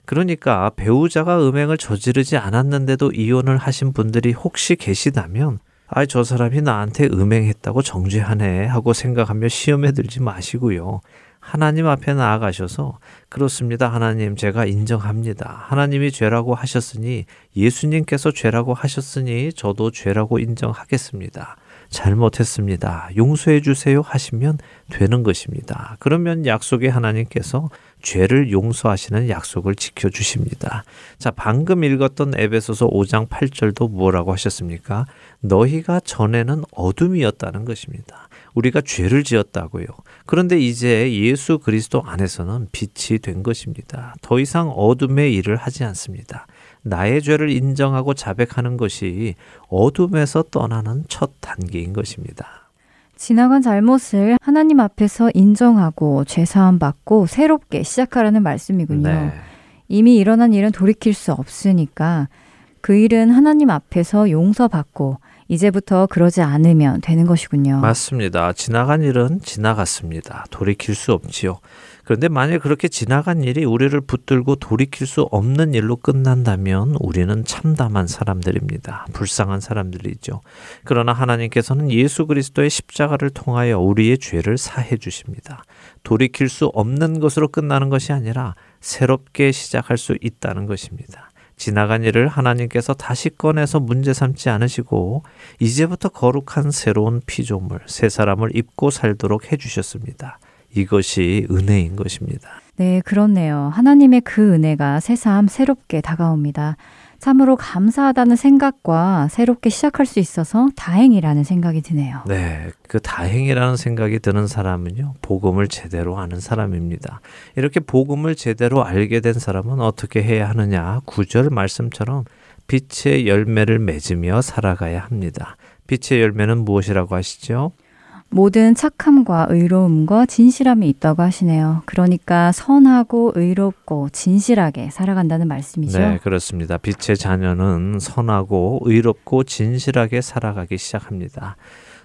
[SPEAKER 1] 그러니까 배우자가 음행을 저지르지 않았는데도 이혼을 하신 분들이 혹시 계시다면 아, 저 사람이 나한테 음행했다고 정죄하네 하고 생각하며 시험에 들지 마시고요. 하나님 앞에 나아가셔서 그렇습니다. 하나님 제가 인정합니다. 하나님이 죄라고 하셨으니 예수님께서 죄라고 하셨으니 저도 죄라고 인정하겠습니다. 잘못했습니다. 용서해 주세요 하시면 되는 것입니다. 그러면 약속의 하나님께서 죄를 용서하시는 약속을 지켜 주십니다. 자, 방금 읽었던 에베소서 5장 8절도 뭐라고 하셨습니까? 너희가 전에는 어둠이었다는 것입니다. 우리가 죄를 지었다고요. 그런데 이제 예수 그리스도 안에서는 빛이 된 것입니다. 더 이상 어둠의 일을 하지 않습니다. 나의 죄를 인정하고 자백하는 것이 어둠에서 떠나는 첫 단계인 것입니다.
[SPEAKER 5] 지나간 잘못을 하나님 앞에서 인정하고 죄사함 받고 새롭게 시작하라는 말씀이군요.
[SPEAKER 1] 네.
[SPEAKER 5] 이미 일어난 일은 돌이킬 수 없으니까 그 일은 하나님 앞에서 용서받고 이제부터 그러지 않으면 되는 것이군요.
[SPEAKER 1] 맞습니다. 지나간 일은 지나갔습니다. 돌이킬 수 없지요. 그런데 만약 그렇게 지나간 일이 우리를 붙들고 돌이킬 수 없는 일로 끝난다면 우리는 참담한 사람들입니다. 불쌍한 사람들이죠. 그러나 하나님께서는 예수 그리스도의 십자가를 통하여 우리의 죄를 사해 주십니다. 돌이킬 수 없는 것으로 끝나는 것이 아니라 새롭게 시작할 수 있다는 것입니다. 지나간 일을 하나님께서 다시 꺼내서 문제 삼지 않으시고 이제부터 거룩한 새로운 피조물, 새 사람을 입고 살도록 해 주셨습니다. 이것이 은혜인 것입니다.
[SPEAKER 5] 네, 그렇네요. 하나님의 그 은혜가 새삼 새롭게 다가옵니다. 참으로 감사하다는 생각과 새롭게 시작할 수 있어서 다행이라는 생각이 드네요.
[SPEAKER 1] 네, 그 다행이라는 생각이 드는 사람은요, 복음을 제대로 아는 사람입니다. 이렇게 복음을 제대로 알게 된 사람은 어떻게 해야 하느냐? 구절 말씀처럼 빛의 열매를 맺으며 살아가야 합니다. 빛의 열매는 무엇이라고 하시죠?
[SPEAKER 5] 모든 착함과 의로움과 진실함이 있다고 하시네요. 그러니까 선하고 의롭고 진실하게 살아간다는 말씀이죠.
[SPEAKER 1] 네, 그렇습니다. 빛의 자녀는 선하고 의롭고 진실하게 살아가기 시작합니다.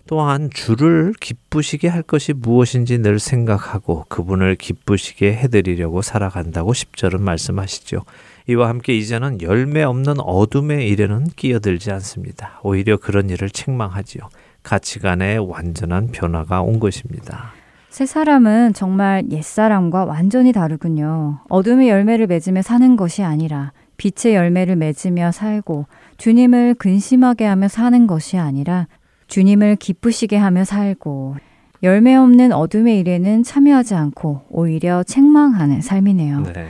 [SPEAKER 1] 또한 주를 기쁘시게 할 것이 무엇인지 늘 생각하고 그분을 기쁘시게 해드리려고 살아간다고 10절은 말씀하시죠. 이와 함께 이제는 열매 없는 어둠의 일에는 끼어들지 않습니다. 오히려 그런 일을 책망하지요. 가치관의 완전한 변화가 온 것입니다.
[SPEAKER 5] 새 사람은 정말 옛 사람과 완전히 다르군요. 어둠의 열매를 맺으며 사는 것이 아니라 빛의 열매를 맺으며 살고 주님을 근심하게 하며 사는 것이 아니라 주님을 기쁘시게 하며 살고 열매 없는 어둠의 일에는 참여하지 않고 오히려 책망하는 삶이네요.
[SPEAKER 1] 네.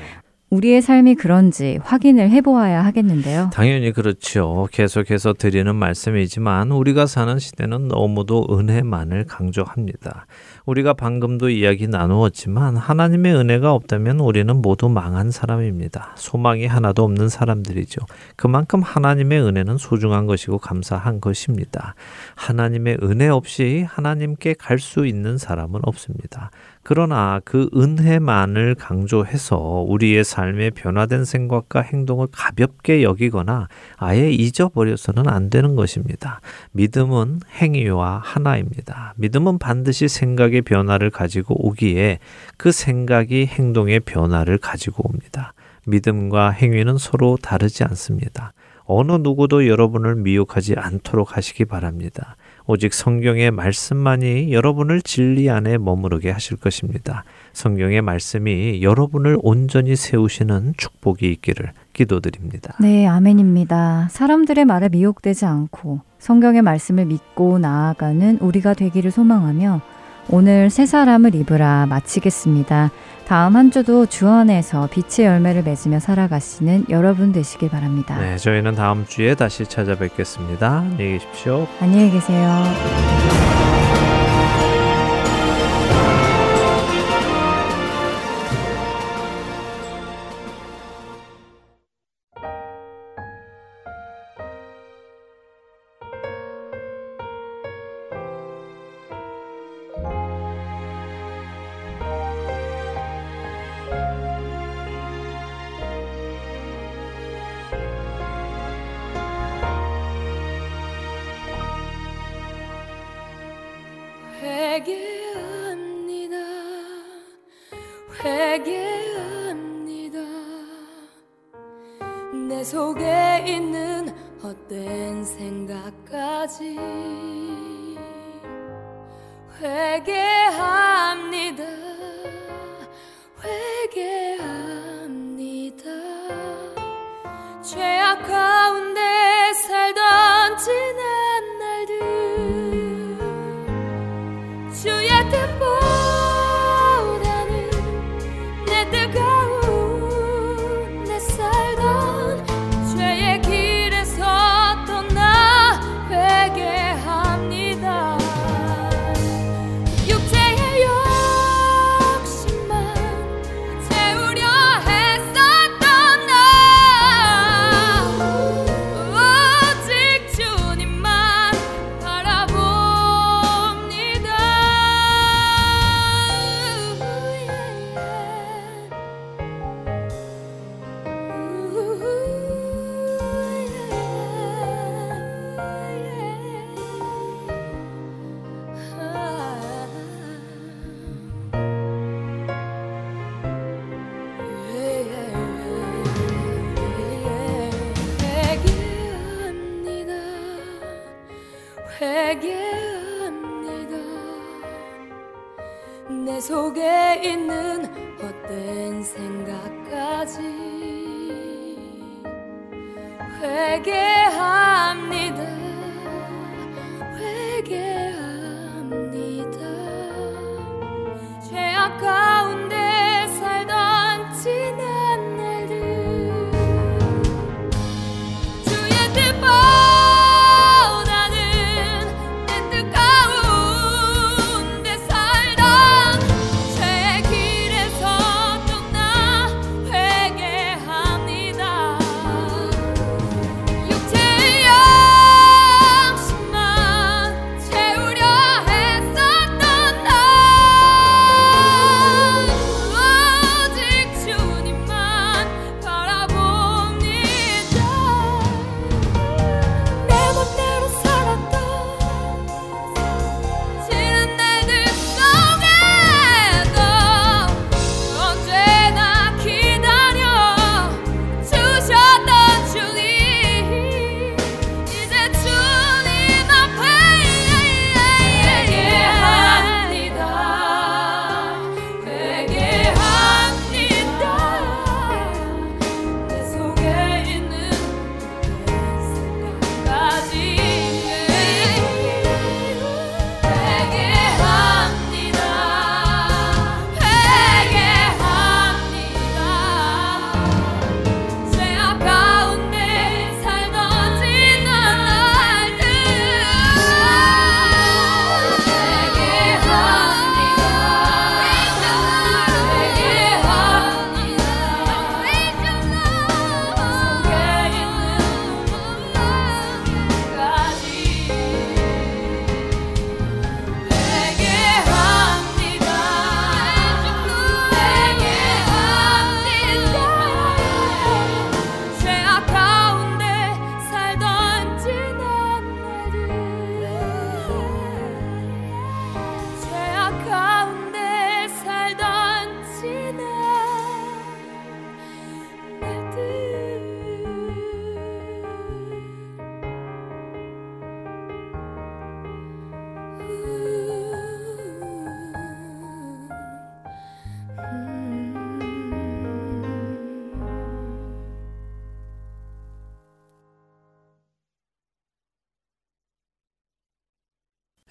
[SPEAKER 5] 우리의 삶이 그런지 확인을 해보아야 하겠는데요.
[SPEAKER 1] 당연히 그렇죠. 계속해서 드리는 말씀이지만 우리가 사는 시대는 너무도 은혜만을 강조합니다. 우리가 방금도 이야기 나누었지만 하나님의 은혜가 없다면 우리는 모두 망한 사람입니다. 소망이 하나도 없는 사람들이죠. 그만큼 하나님의 은혜는 소중한 것이고 감사한 것입니다. 하나님의 은혜 없이 하나님께 갈 수 있는 사람은 없습니다. 그러나 그 은혜만을 강조해서 우리의 삶의 변화된 생각과 행동을 가볍게 여기거나 아예 잊어버려서는 안 되는 것입니다. 믿음은 행위와 하나입니다. 믿음은 반드시 생각의 변화를 가지고 오기에 그 생각이 행동의 변화를 가지고 옵니다. 믿음과 행위는 서로 다르지 않습니다. 어느 누구도 여러분을 미혹하지 않도록 하시기 바랍니다. 오직 성경의 말씀만이 여러분을 진리 안에 머무르게 하실 것입니다. 성경의 말씀이 여러분을 온전히 세우시는 축복이 있기를 기도드립니다.
[SPEAKER 5] 네, 아멘입니다. 사람들의 말에 미혹되지 않고 성경의 말씀을 믿고 나아가는 우리가 되기를 소망하며
[SPEAKER 6] 오늘 세 사람을 입으라 마치겠습니다. 다음 한 주도 주 안에서 빛의 열매를 맺으며 살아가시는 여러분 되시길 바랍니다.
[SPEAKER 1] 네, 저희는 다음 주에 다시 찾아뵙겠습니다. 안녕히 계십시오.
[SPEAKER 6] 안녕히 계세요.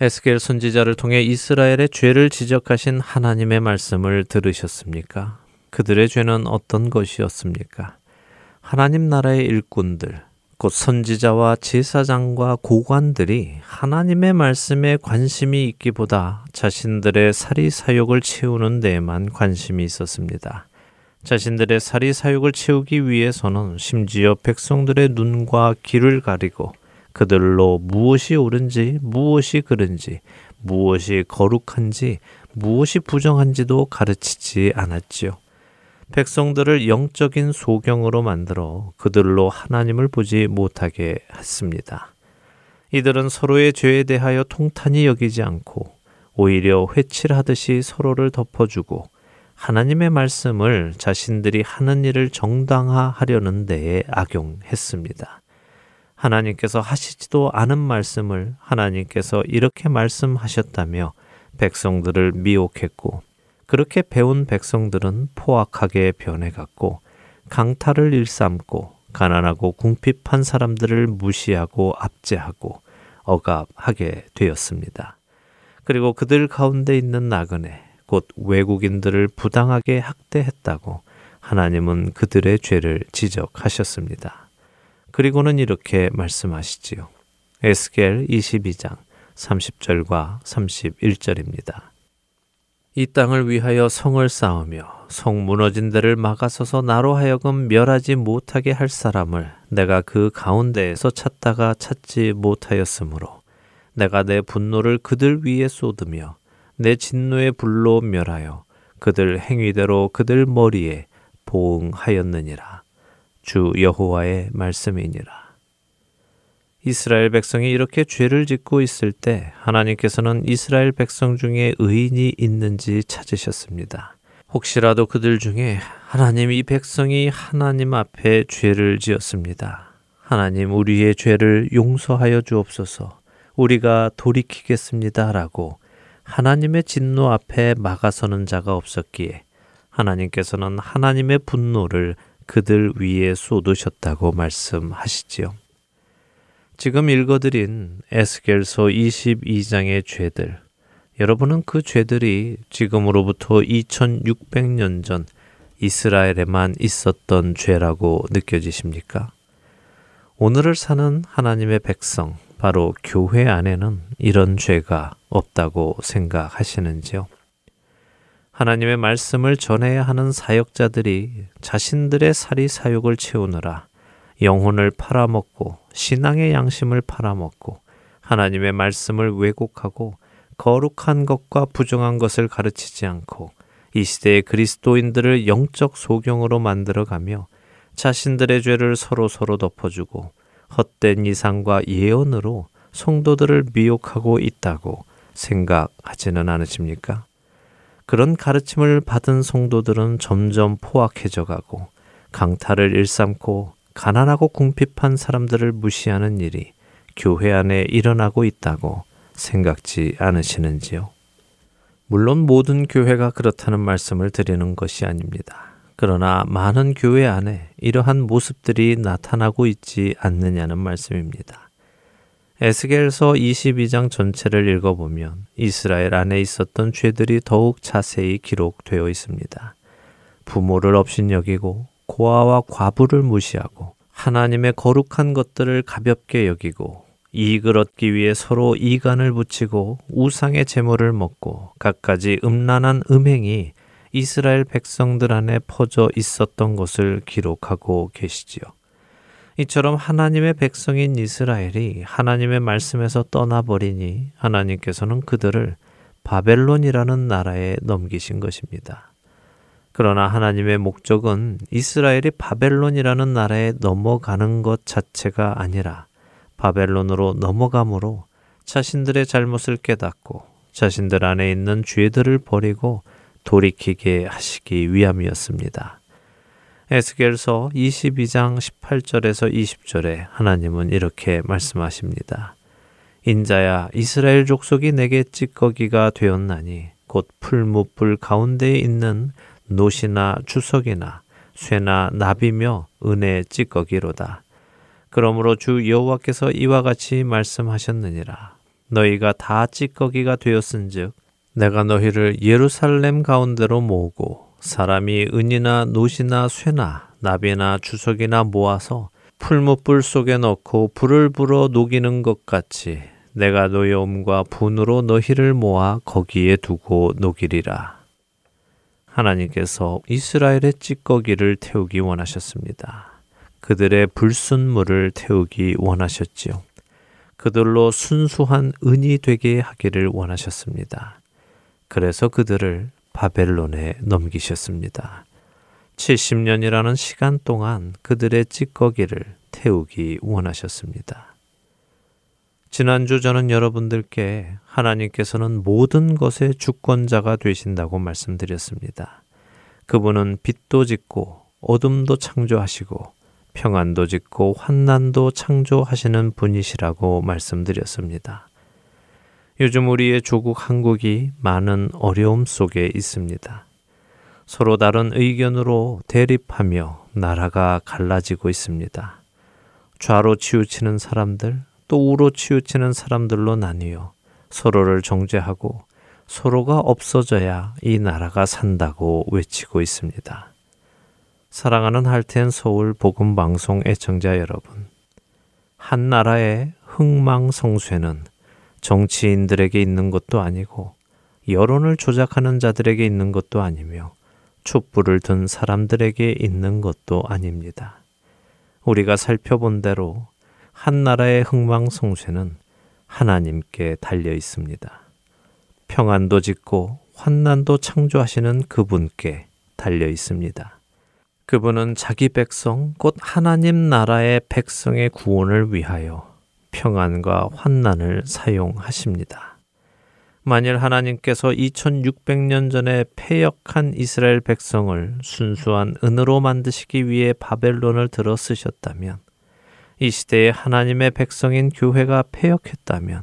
[SPEAKER 1] 에스겔 선지자를 통해 이스라엘의 죄를 지적하신 하나님의 말씀을 들으셨습니까? 그들의 죄는 어떤 것이었습니까? 하나님 나라의 일꾼들, 곧 선지자와 제사장과 고관들이 하나님의 말씀에 관심이 있기보다 자신들의 사리 사욕을 채우는 데에만 관심이 있었습니다. 자신들의 사리 사욕을 채우기 위해서는 심지어 백성들의 눈과 귀를 가리고 그들로 무엇이 옳은지 무엇이 그른지 무엇이 거룩한지 무엇이 부정한지도 가르치지 않았지요. 백성들을 영적인 소경으로 만들어 그들로 하나님을 보지 못하게 했습니다. 이들은 서로의 죄에 대하여 통탄히 여기지 않고 오히려 회칠하듯이 서로를 덮어주고 하나님의 말씀을 자신들이 하는 일을 정당화하려는 데에 악용했습니다. 하나님께서 하시지도 않은 말씀을 하나님께서 이렇게 말씀하셨다며 백성들을 미혹했고 그렇게 배운 백성들은 포악하게 변해갔고 강탈을 일삼고 가난하고 궁핍한 사람들을 무시하고 압제하고 억압하게 되었습니다. 그리고 그들 가운데 있는 나그네, 곧 외국인들을 부당하게 학대했다고 하나님은 그들의 죄를 지적하셨습니다. 그리고는 이렇게 말씀하시지요. 에스겔 22장 30절과 31절입니다. 이 땅을 위하여 성을 쌓으며 성 무너진 데를 막아서서 나로 하여금 멸하지 못하게 할 사람을 내가 그 가운데에서 찾다가 찾지 못하였으므로 내가 내 분노를 그들 위에 쏟으며 내 진노의 불로 멸하여 그들 행위대로 그들 머리에 보응하였느니라. 주 여호와의 말씀이니라. 이스라엘 백성이 이렇게 죄를 짓고 있을 때 하나님께서는 이스라엘 백성 중에 의인이 있는지 찾으셨습니다. 혹시라도 그들 중에 하나님 이 백성이 하나님 앞에 죄를 지었습니다. 하나님 우리의 죄를 용서하여 주옵소서. 우리가 돌이키겠습니다 라고 하나님의 진노 앞에 막아서는 자가 없었기에 하나님께서는 하나님의 분노를 그들 위에 쏟으셨다고 말씀하시지요. 지금 읽어드린 에스겔서 22장의 죄들, 여러분은 그 죄들이 지금으로부터 2600년 전 이스라엘에만 있었던 죄라고 느껴지십니까? 오늘을 사는 하나님의 백성, 바로 교회 안에는 이런 죄가 없다고 생각하시는지요? 하나님의 말씀을 전해야 하는 사역자들이 자신들의 사리 사욕을 채우느라 영혼을 팔아먹고 신앙의 양심을 팔아먹고 하나님의 말씀을 왜곡하고 거룩한 것과 부정한 것을 가르치지 않고 이 시대의 그리스도인들을 영적 소경으로 만들어가며 자신들의 죄를 서로 서로 덮어주고 헛된 이상과 예언으로 성도들을 미혹하고 있다고 생각하지는 않으십니까? 그런 가르침을 받은 성도들은 점점 포악해져 가고 강탈을 일삼고 가난하고 궁핍한 사람들을 무시하는 일이 교회 안에 일어나고 있다고 생각지 않으시는지요? 물론 모든 교회가 그렇다는 말씀을 드리는 것이 아닙니다. 그러나 많은 교회 안에 이러한 모습들이 나타나고 있지 않느냐는 말씀입니다. 에스겔서 22장 전체를 읽어보면 이스라엘 안에 있었던 죄들이 더욱 자세히 기록되어 있습니다. 부모를 업신여기고 고아와 과부를 무시하고 하나님의 거룩한 것들을 가볍게 여기고 이익을 얻기 위해 서로 이간을 붙이고 우상의 제물을 먹고 갖가지 음란한 음행이 이스라엘 백성들 안에 퍼져 있었던 것을 기록하고 계시지요. 이처럼 하나님의 백성인 이스라엘이 하나님의 말씀에서 떠나버리니 하나님께서는 그들을 바벨론이라는 나라에 넘기신 것입니다. 그러나 하나님의 목적은 이스라엘이 바벨론이라는 나라에 넘어가는 것 자체가 아니라 바벨론으로 넘어감으로 자신들의 잘못을 깨닫고 자신들 안에 있는 죄들을 버리고 돌이키게 하시기 위함이었습니다. 에스겔서 22장 18절에서 20절에 하나님은 이렇게 말씀하십니다. 인자야 이스라엘 족속이 내게 찌꺼기가 되었나니 곧 풀무불 가운데에 있는 노시나 주석이나 쇠나 나비며 은혜 찌꺼기로다. 그러므로 주 여호와께서 이와 같이 말씀하셨느니라. 너희가 다 찌꺼기가 되었은즉 내가 너희를 예루살렘 가운데로 모으고 사람이 은이나 노시나 쇠나 나비나 주석이나 모아서 풀무불 속에 넣고 불을 불어 녹이는 것 같이 내가 노여움과 분으로 너희를 모아 거기에 두고 녹이리라. 하나님께서 이스라엘의 찌꺼기를 태우기 원하셨습니다. 그들의 불순물을 태우기 원하셨지요. 그들로 순수한 은이 되게 하기를 원하셨습니다. 그래서 그들을 바벨론에 넘기셨습니다. 70년이라는 시간 동안 그들의 찌꺼기를 태우기 원하셨습니다. 지난주 저는 여러분들께 하나님께서는 모든 것의 주권자가 되신다고 말씀드렸습니다. 그분은 빛도 짓고 어둠도 창조하시고 평안도 짓고 환난도 창조하시는 분이시라고 말씀드렸습니다. 요즘 우리의 조국 한국이 많은 어려움 속에 있습니다. 서로 다른 의견으로 대립하며 나라가 갈라지고 있습니다. 좌로 치우치는 사람들, 또 우로 치우치는 사람들로 나뉘어 서로를 정죄하고 서로가 없어져야 이 나라가 산다고 외치고 있습니다. 사랑하는 할텐 서울 복음 방송 애청자 여러분. 한 나라의 흥망성쇠는 정치인들에게 있는 것도 아니고 여론을 조작하는 자들에게 있는 것도 아니며 촛불을 든 사람들에게 있는 것도 아닙니다. 우리가 살펴본 대로 한 나라의 흥망성쇠는 하나님께 달려 있습니다. 평안도 짓고 환난도 창조하시는 그분께 달려 있습니다. 그분은 자기 백성, 곧 하나님 나라의 백성의 구원을 위하여 평안과 환난을 사용하십니다. 만일 하나님께서 2600년 전에 폐역한 이스라엘 백성을 순수한 은으로 만드시기 위해 바벨론을 들어 쓰셨다면 이 시대에 하나님의 백성인 교회가 폐역했다면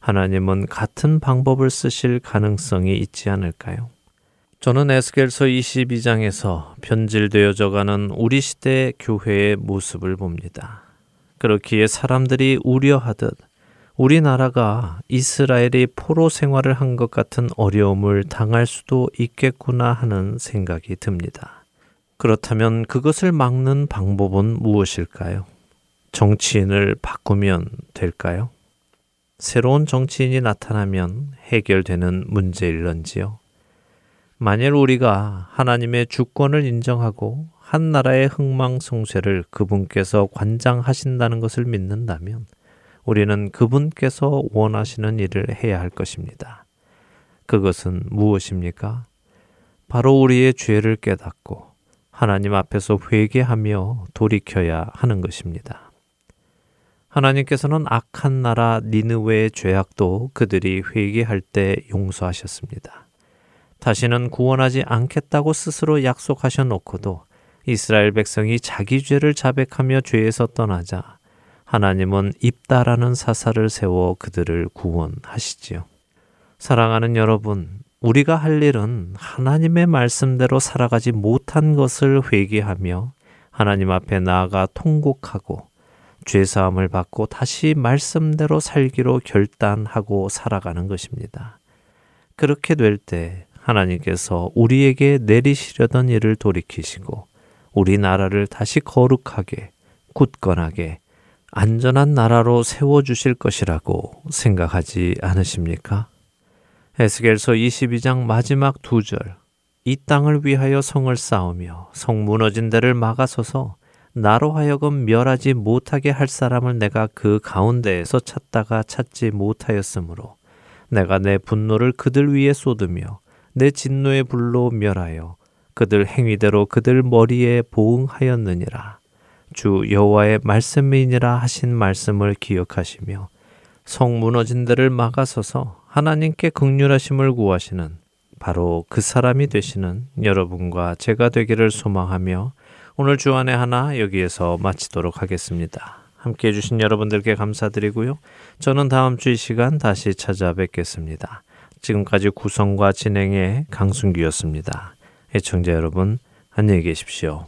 [SPEAKER 1] 하나님은 같은 방법을 쓰실 가능성이 있지 않을까요? 저는 에스겔서 22장에서 변질되어져 가는 우리 시대의 교회의 모습을 봅니다. 그렇기에 사람들이 우려하듯 우리나라가 이스라엘이 포로 생활을 한 것 같은 어려움을 당할 수도 있겠구나 하는 생각이 듭니다. 그렇다면 그것을 막는 방법은 무엇일까요? 정치인을 바꾸면 될까요? 새로운 정치인이 나타나면 해결되는 문제일런지요? 만일 우리가 하나님의 주권을 인정하고 한 나라의 흥망성쇠를 그분께서 관장하신다는 것을 믿는다면 우리는 그분께서 원하시는 일을 해야 할 것입니다. 그것은 무엇입니까? 바로 우리의 죄를 깨닫고 하나님 앞에서 회개하며 돌이켜야 하는 것입니다. 하나님께서는 악한 나라 니느웨의 죄악도 그들이 회개할 때 용서하셨습니다. 다시는 구원하지 않겠다고 스스로 약속하셔 놓고도 이스라엘 백성이 자기 죄를 자백하며 죄에서 떠나자 하나님은 입다라는 사사를 세워 그들을 구원하시지요. 사랑하는 여러분, 우리가 할 일은 하나님의 말씀대로 살아가지 못한 것을 회개하며 하나님 앞에 나아가 통곡하고 죄사함을 받고 다시 말씀대로 살기로 결단하고 살아가는 것입니다. 그렇게 될 때 하나님께서 우리에게 내리시려던 일을 돌이키시고 우리나라를 다시 거룩하게 굳건하게 안전한 나라로 세워주실 것이라고 생각하지 않으십니까? 에스겔서 22장 마지막 두 절. 이 땅을 위하여 성을 쌓으며 성 무너진 데를 막아서서 나로 하여금 멸하지 못하게 할 사람을 내가 그 가운데에서 찾다가 찾지 못하였으므로 내가 내 분노를 그들 위에 쏟으며 내 진노의 불로 멸하여 그들 행위대로 그들 머리에 보응하였느니라. 주 여호와의 말씀이니라 하신 말씀을 기억하시며 성 무너진 데를 막아서서 하나님께 극률하심을 구하시는 바로 그 사람이 되시는 여러분과 제가 되기를 소망하며 오늘 주안의 하나 여기에서 마치도록 하겠습니다. 함께 해주신 여러분들께 감사드리고요. 저는 다음 주 이 시간 다시 찾아뵙겠습니다. 지금까지 구성과 진행의 강순기였습니다. 애청자 여러분, 안녕히 계십시오.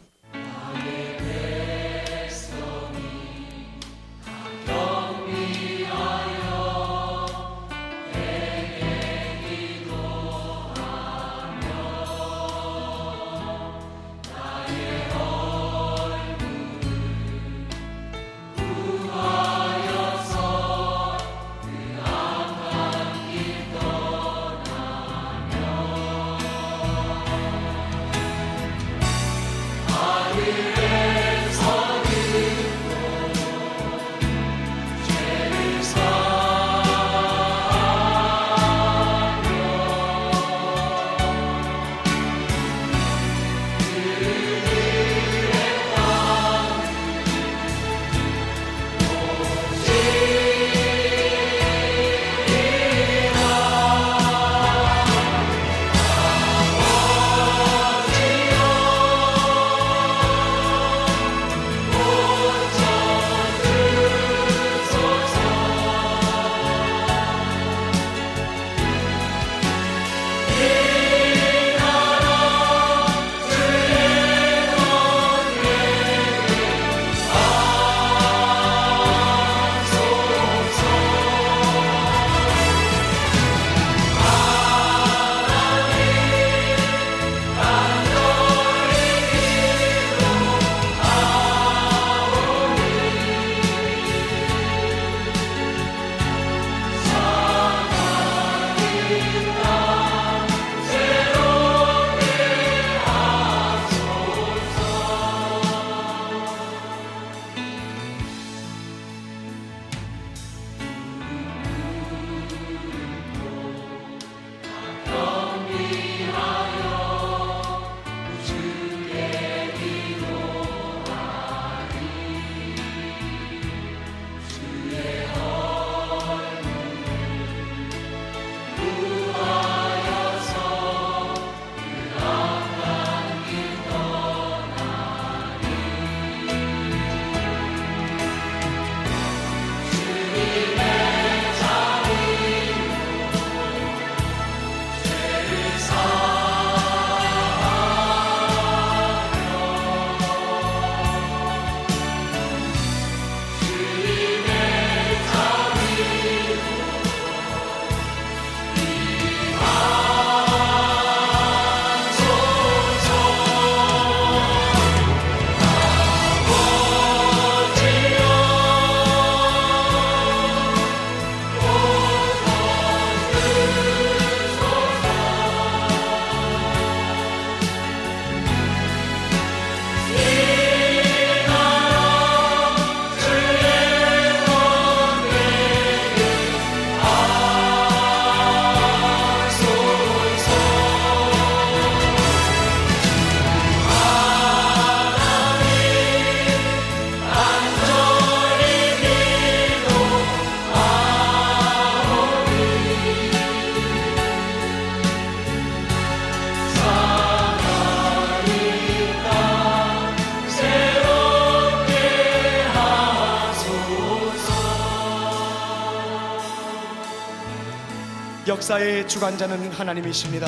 [SPEAKER 2] 역사의 주관자는 하나님이십니다.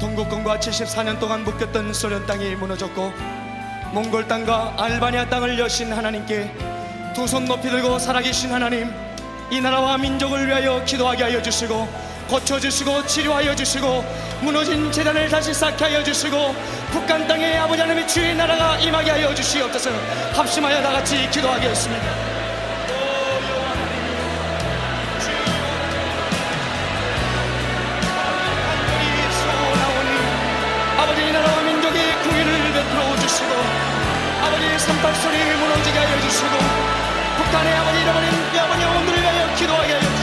[SPEAKER 2] 동국권과 74년 동안 묶였던 소련 땅이 무너졌고 몽골 땅과 알바니아 땅을 여신 하나님께 두 손 높이 들고 살아계신 하나님 이 나라와 민족을 위하여 기도하게 하여 주시고 고쳐주시고 치료하여 주시고 무너진 재단을 다시 쌓게 하여 주시고 북한 땅에 아버지 하나님의 주의 나라가 임하게 하여 주시옵소서 합심하여 다같이 기도하겠습니다 산발소리 무너지게 하여 주시고 북한의 아버지 잃어버린 아버지 영혼들을 위하여 기도하게 하여